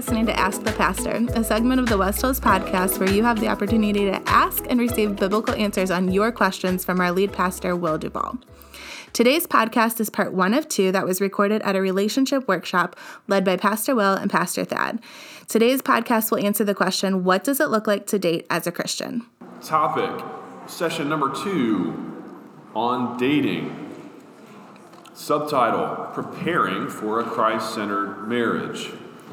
listening to Ask the Pastor, a segment of the West Hills podcast where you have the opportunity to ask and receive biblical answers on your questions from our lead pastor, Will Duvall. Today's podcast is part one of two that was recorded at a relationship workshop led by Pastor Will and Pastor Thad. Today's podcast will answer the question What does it look like to date as a Christian? Topic session number two on dating. Subtitle Preparing for a Christ centered Marriage.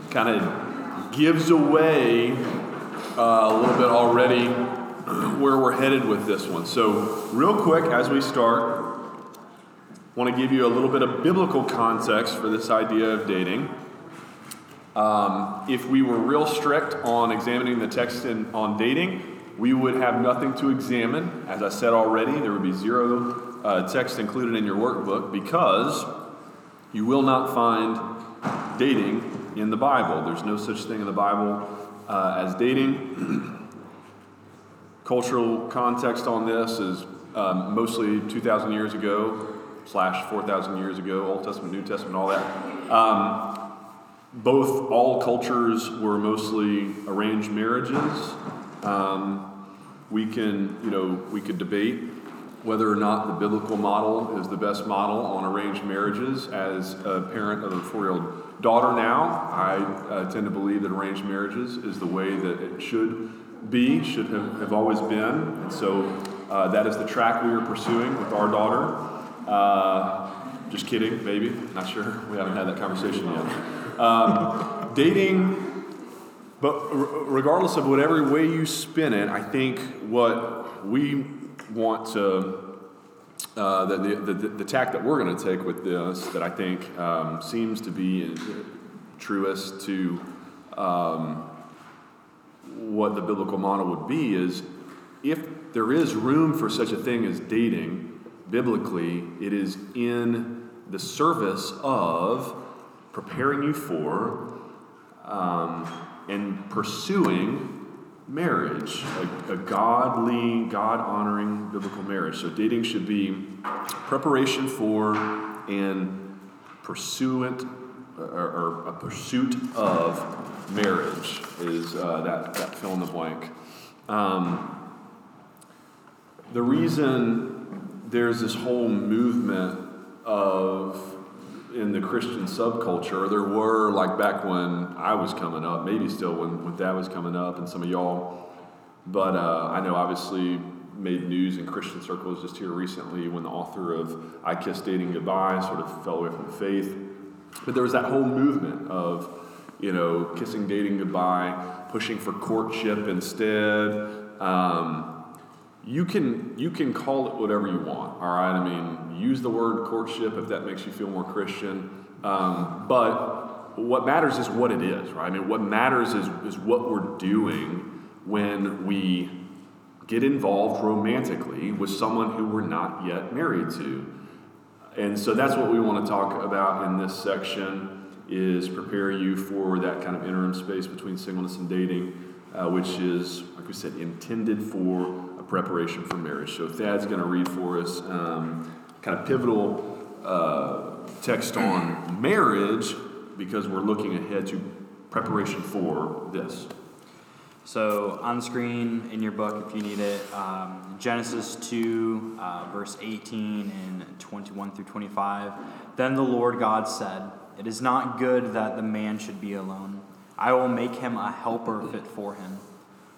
Kind of gives away uh, a little bit already where we're headed with this one. So, real quick as we start, want to give you a little bit of biblical context for this idea of dating. Um, if we were real strict on examining the text in, on dating, we would have nothing to examine. As I said already, there would be zero uh, text included in your workbook because you will not find dating in the Bible. There's no such thing in the Bible uh, as dating. Cultural context on this is um, mostly 2,000 years ago slash 4,000 years ago, Old Testament, New Testament, all that. Um, both, all cultures were mostly arranged marriages. Um, we can, you know, we could debate whether or not the biblical model is the best model on arranged marriages. As a parent of a four-year-old daughter now, I uh, tend to believe that arranged marriages is the way that it should be, should have, have always been. And so uh, that is the track we are pursuing with our daughter. Uh, just kidding, maybe. Not sure. We haven't had that conversation yet. Um, dating, but regardless of whatever way you spin it, I think what we want to, uh, the, the, the, the, tack that we're going to take with this, that I think um, seems to be truest to um, what the biblical model would be, is if there is room for such a thing as dating, biblically, it is in the service of preparing you for um, and pursuing marriage, a, a godly, God honoring biblical marriage. So, dating should be preparation for and pursuant or, or a pursuit of marriage is uh, that, that fill in the blank. Um, the reason there's this whole movement of in the Christian subculture. There were like back when I was coming up, maybe still when, when that was coming up, and some of y'all. But uh, I know obviously made news in Christian circles just here recently when the author of I Kissed Dating Goodbye sort of fell away from faith. But there was that whole movement of, you know, kissing dating goodbye, pushing for courtship instead. Um, you can you can call it whatever you want. All right, I mean, use the word courtship if that makes you feel more Christian. Um, but what matters is what it is, right? I mean, what matters is is what we're doing when we get involved romantically with someone who we're not yet married to. And so that's what we want to talk about in this section is prepare you for that kind of interim space between singleness and dating, uh, which is, like we said, intended for preparation for marriage. So Thad's going to read for us um, kind of pivotal uh, text on marriage because we're looking ahead to preparation for this. So on screen in your book, if you need it, um, Genesis 2, uh, verse 18 and 21 through 25. Then the Lord God said, It is not good that the man should be alone. I will make him a helper fit for him.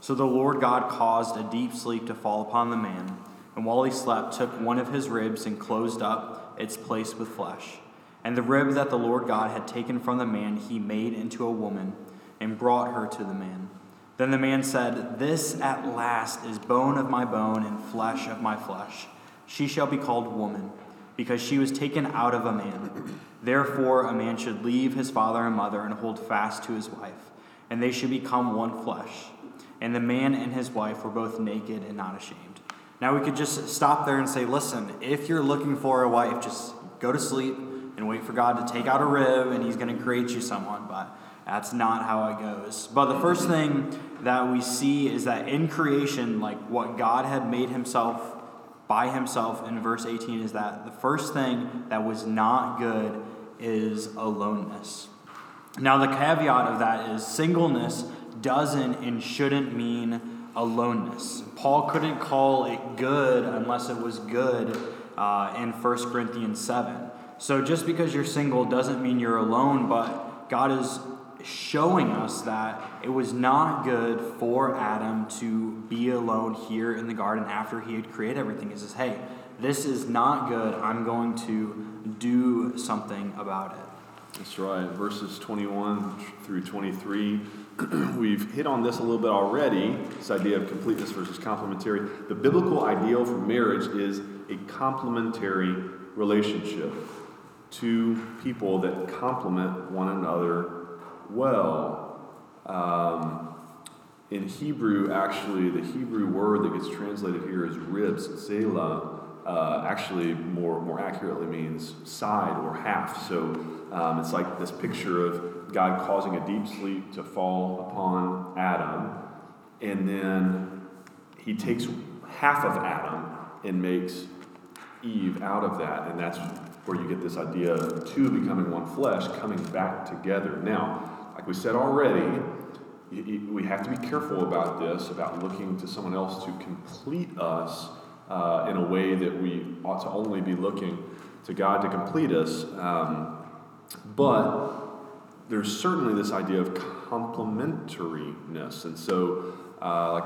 So the Lord God caused a deep sleep to fall upon the man, and while he slept, took one of his ribs and closed up its place with flesh. And the rib that the Lord God had taken from the man, he made into a woman and brought her to the man. Then the man said, This at last is bone of my bone and flesh of my flesh. She shall be called woman, because she was taken out of a man. Therefore, a man should leave his father and mother and hold fast to his wife, and they should become one flesh and the man and his wife were both naked and not ashamed. Now we could just stop there and say, listen, if you're looking for a wife, just go to sleep and wait for God to take out a rib and he's going to create you someone. But that's not how it goes. But the first thing that we see is that in creation, like what God had made himself by himself in verse 18, is that the first thing that was not good is aloneness. Now, the caveat of that is singleness doesn't and shouldn't mean aloneness. Paul couldn't call it good unless it was good uh, in 1 Corinthians 7. So just because you're single doesn't mean you're alone, but God is showing us that it was not good for Adam to be alone here in the garden after he had created everything. He says, hey, this is not good. I'm going to do something about it. That's right. Verses 21 through 23. We've hit on this a little bit already this idea of completeness versus complementary. The biblical ideal for marriage is a complementary relationship. Two people that complement one another well. Um, in Hebrew, actually, the Hebrew word that gets translated here is ribs, zela, uh, actually more, more accurately means side or half. So um, it's like this picture of God causing a deep sleep to fall upon Adam, and then he takes half of Adam and makes Eve out of that, and that's where you get this idea of two becoming one flesh coming back together. Now, like we said already, we have to be careful about this, about looking to someone else to complete us uh, in a way that we ought to only be looking to God to complete us. Um, but there's certainly this idea of complementariness. And so, uh, like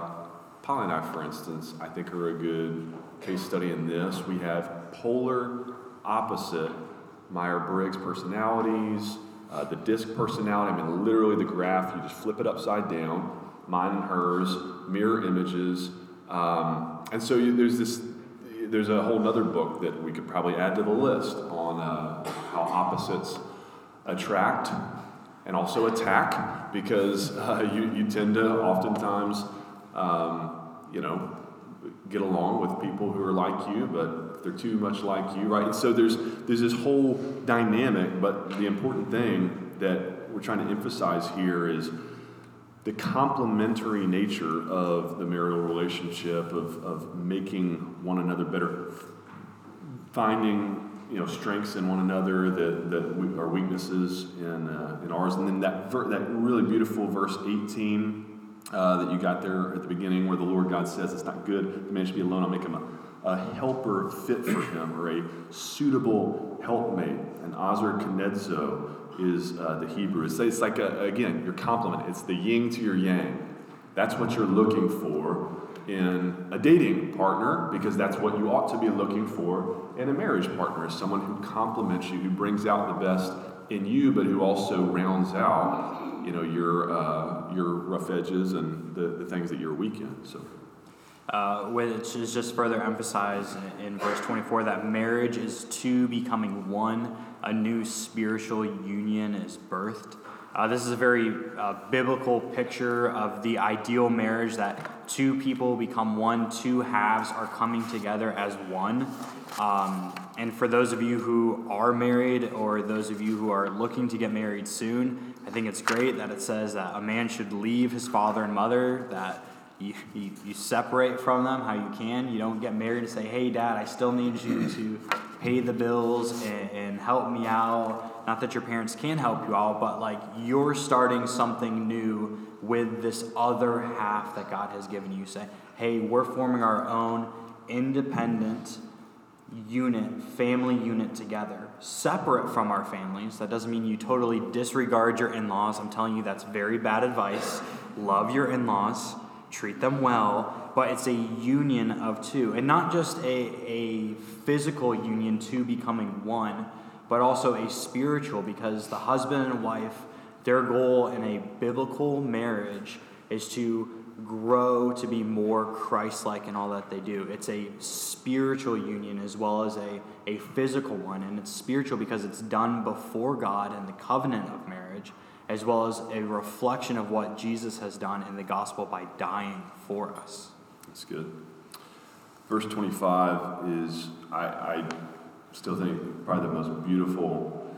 Polly and I, for instance, I think are a good case study in this. We have polar opposite Myers Briggs personalities, uh, the DISC personality. I mean, literally the graph, you just flip it upside down, mine and hers, mirror images. Um, and so you, there's this, there's a whole other book that we could probably add to the list on uh, how opposites attract and also attack because uh, you, you tend to oftentimes, um, you know, get along with people who are like you, but they're too much like you, right? And so there's there's this whole dynamic, but the important thing that we're trying to emphasize here is the complementary nature of the marital relationship, of, of making one another better, finding you know strengths in one another that, that we, are weaknesses in, uh, in ours, and then that ver- that really beautiful verse 18 uh, that you got there at the beginning, where the Lord God says it's not good the man should be alone. I'll make him a, a helper fit for him, or a suitable helpmate. And ezer kenegdo is uh, the Hebrew. It's, it's like, a, again, your complement. It's the yin to your yang. That's what you're looking for in a dating partner, because that's what you ought to be looking for in a marriage partner, is someone who complements you, who brings out the best in you, but who also rounds out you know your uh, your rough edges and the, the things that you're weak in. So. Uh, which is just further emphasized in, in verse 24 that marriage is two becoming one, a new spiritual union is birthed. Uh, this is a very uh, biblical picture of the ideal marriage that two people become one, two halves are coming together as one. Um, and for those of you who are married or those of you who are looking to get married soon, I think it's great that it says that a man should leave his father and mother, that you, you, you, separate from them how you can. You don't get married and say, hey, dad, I still need you to pay the bills and, and help me out. Not that your parents can help you out, but like you're starting something new with this other half that God has given you. Say, hey, we're forming our own independent unit, family unit together, separate from our families. That doesn't mean you totally disregard your in laws. I'm telling you, that's very bad advice. Love your in laws, treat them well, but it's a union of two. And not just a, a physical union, two becoming one, but also a spiritual, because the husband and wife, their goal in a biblical marriage is to grow to be more Christ like in all that they do. It's a spiritual union as well as a, a physical one. And it's spiritual because it's done before God in the covenant of marriage, as well as a reflection of what Jesus has done in the gospel by dying for us. That's good. Verse 25 is, I, I still think, probably the most beautiful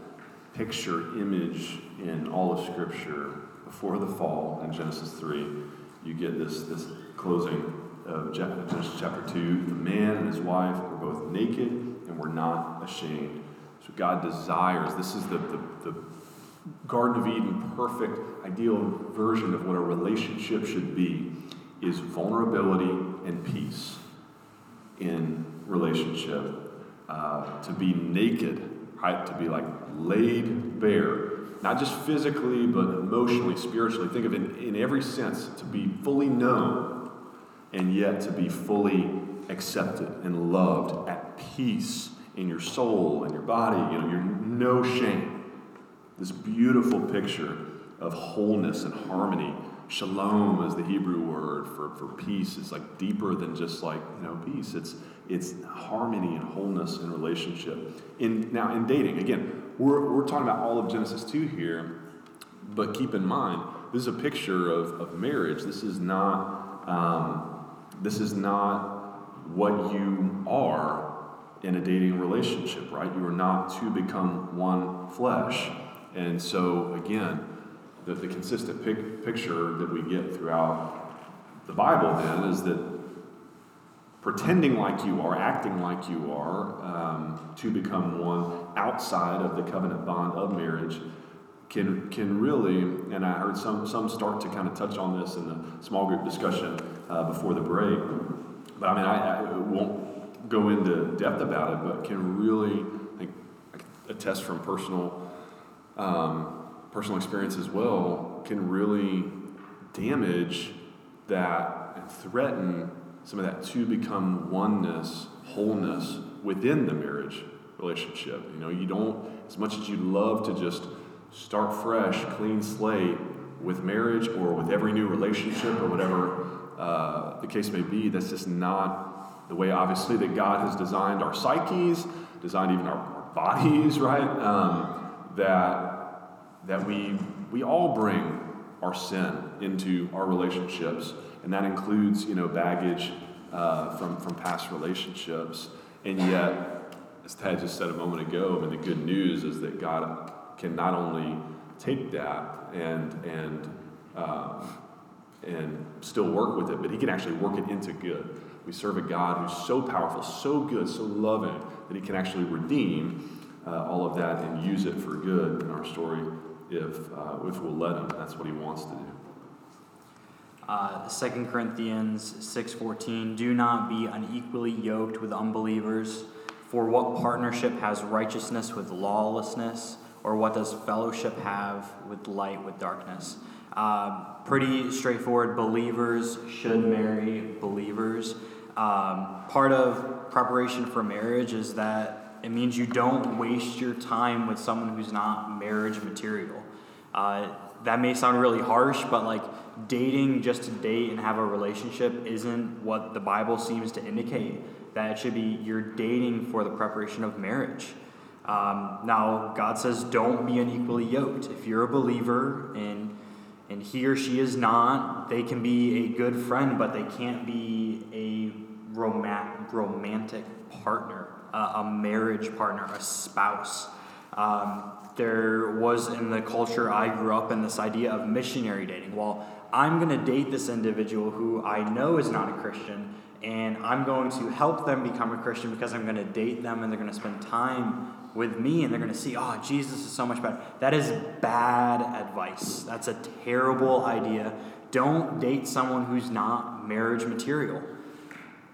picture, image in all of Scripture before the fall in Genesis 3 you get this, this closing of Genesis chapter 2. The man and his wife were both naked and were not ashamed. So God desires, this is the, the, the Garden of Eden, perfect, ideal version of what a relationship should be is vulnerability and peace in relationship. Uh, to be naked, right? To be like laid bare, not just physically, but emotionally, spiritually. Think of it in, in every sense to be fully known and yet to be fully accepted and loved at peace in your soul and your body. You know, you're no shame. This beautiful picture of wholeness and harmony. Shalom is the Hebrew word for, for peace. It's like deeper than just like, you know, peace. It's it's harmony and wholeness in relationship. In now in dating, again, we're, we're talking about all of Genesis 2 here, but keep in mind, this is a picture of, of marriage. This is not um, this is not what you are in a dating relationship, right? You are not to become one flesh. And so, again, the, the consistent pic- picture that we get throughout the Bible then is that pretending like you are, acting like you are, um, to become one outside of the covenant bond of marriage can, can really, and I heard some, some start to kind of touch on this in the small group discussion uh, before the break, but I mean, I, I won't go into depth about it, but can really like, attest from personal um, personal experience as well, can really damage that and threaten some of that to become oneness, wholeness within the marriage relationship. You know, you don't, as much as you'd love to just start fresh, clean slate with marriage or with every new relationship or whatever uh, the case may be, that's just not the way, obviously, that God has designed our psyches, designed even our, our bodies, right? Um, that that we we all bring our sin into our relationships, and that includes you know baggage uh, from from past relationships, and yet as Thad just said a moment ago, I mean, the good news is that God can not only take that and and um, and still work with it, but He can actually work it into good. We serve a God who's so powerful, so good, so loving that He can actually redeem uh, all of that and use it for good in our story if uh, if we'll let Him. That's what He wants to do. Uh, 2 Corinthians 6:14 Do not be unequally yoked with unbelievers. For what partnership has righteousness with lawlessness, or what does fellowship have with light with darkness? Uh, pretty straightforward. Believers should marry believers. Um, part of preparation for marriage is that it means you don't waste your time with someone who's not marriage material. Uh, that may sound really harsh, but like dating just to date and have a relationship isn't what the Bible seems to indicate that it should be you're dating for the preparation of marriage. Um, now, God says, don't be unequally yoked. If you're a believer and and he or she is not, they can be a good friend, but they can't be a romantic romantic partner, uh, a marriage partner, a spouse. Um, there was in the culture I grew up in this idea of missionary dating. Well, I'm going to date this individual who I know is not a Christian, and I'm going to help them become a Christian because I'm going to date them and they're going to spend time with me and they're going to see, oh, Jesus is so much better. That is bad advice. That's a terrible idea. Don't date someone who's not marriage material.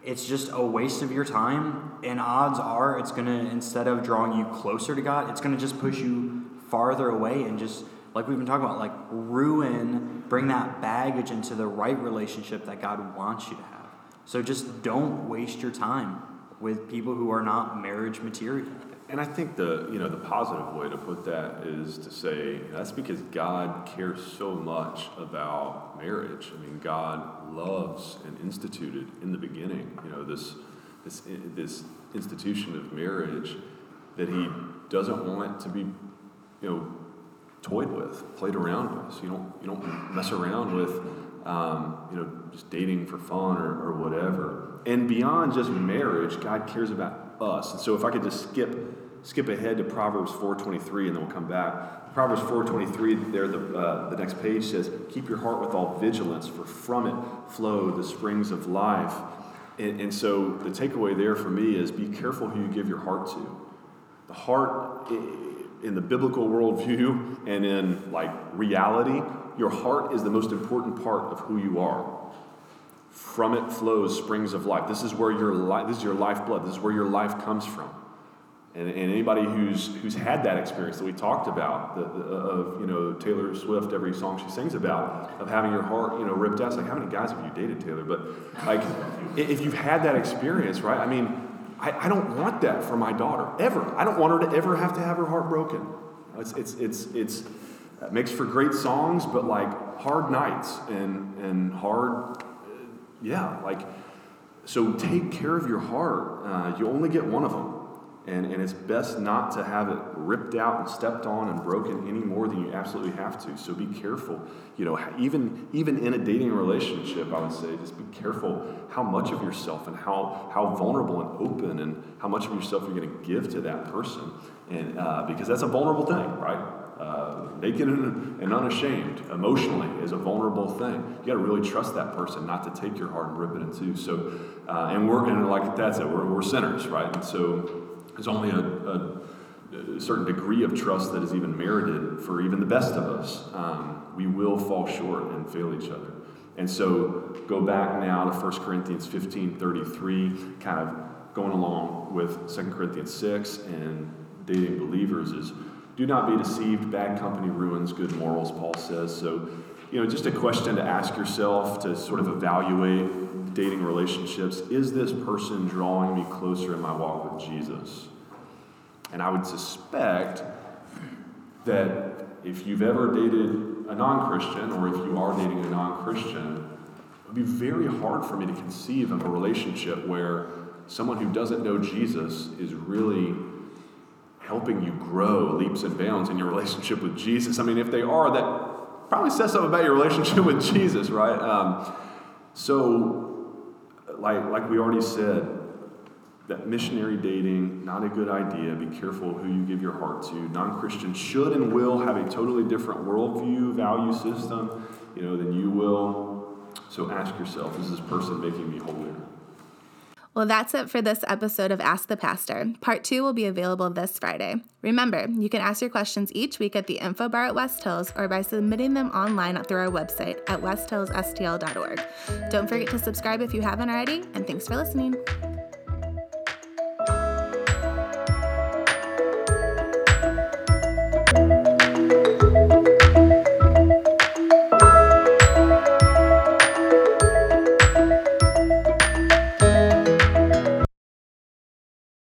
It's just a waste of your time, and odds are it's going to, instead of drawing you closer to God, it's going to just push you farther away and just, like we've been talking about, like ruin, bring that baggage into the right relationship that God wants you to have. So just don't waste your time with people who are not marriage material. And I think the you know the positive way to put that is to say that's because God cares so much about marriage. I mean, God loves and instituted in the beginning, you know, this this this institution of marriage that He doesn't want to be, you know, toyed with, played around with. So you don't you don't mess around with um, you know, just dating for fun or, or whatever. And beyond just marriage, God cares about us. And so if I could just skip skip ahead to Proverbs 4:23 and then we'll come back. Proverbs 4:23 there the uh, the next page says, "Keep your heart with all vigilance, for from it flow the springs of life." And, and so the takeaway there for me is be careful who you give your heart to. the heart in the biblical worldview and in like reality, your heart is the most important part of who you are. From it flows springs of life. This is where your life, this is your lifeblood. This is where your life comes from. And, and anybody who's who's had that experience that we talked about, the, the, of you know Taylor Swift, every song she sings about, of having your heart you know ripped out. It's like how many guys have you dated, Taylor? But like, if you've had that experience, right? I mean, I, I don't want that for my daughter ever. I don't want her to ever have to have her heart broken. It's it's it's it's it makes for great songs, but like hard nights and and hard, yeah, like. So take care of your heart. Uh, you only get one of them. And, and it's best not to have it ripped out and stepped on and broken any more than you absolutely have to. So be careful. You know, even, even in a dating relationship, I would say, just be careful how much of yourself and how, how vulnerable and open and how much of yourself you're going to give to that person. And uh, because that's a vulnerable thing, right? Uh, naked and, unashamed emotionally is a vulnerable thing. You got to really trust that person not to take your heart and rip it in two. So, uh, and we're and like that's it. We're, we're sinners, right? And so there's only a, a, certain degree of trust that is even merited for even the best of us. Um, we will fall short and fail each other. And so go back now to 1 Corinthians 15 33, kind of going along with 2 Corinthians 6 and dating believers is do not be deceived. Bad company ruins good morals, Paul says. So, you know, just a question to ask yourself to sort of evaluate dating relationships. Is this person drawing me closer in my walk with Jesus? And I would suspect that if you've ever dated a non Christian, or if you are dating a non Christian, it would be very hard for me to conceive of a relationship where someone who doesn't know Jesus is really helping you grow leaps and bounds in your relationship with Jesus. I mean, if they are, that probably says something about your relationship with Jesus, right? Um, so, like, like we already said, that missionary dating, not a good idea. Be careful who you give your heart to. Non Christians should and will have a totally different worldview, value system, you know, than you will. So ask yourself, is this person making me holier? Well, that's it for this episode of Ask the Pastor. Part two will be available this Friday. Remember, you can ask your questions each week at the info bar at West Hills or by submitting them online through our website at westhillsstl.org. Don't forget to subscribe if you haven't already, and thanks for listening.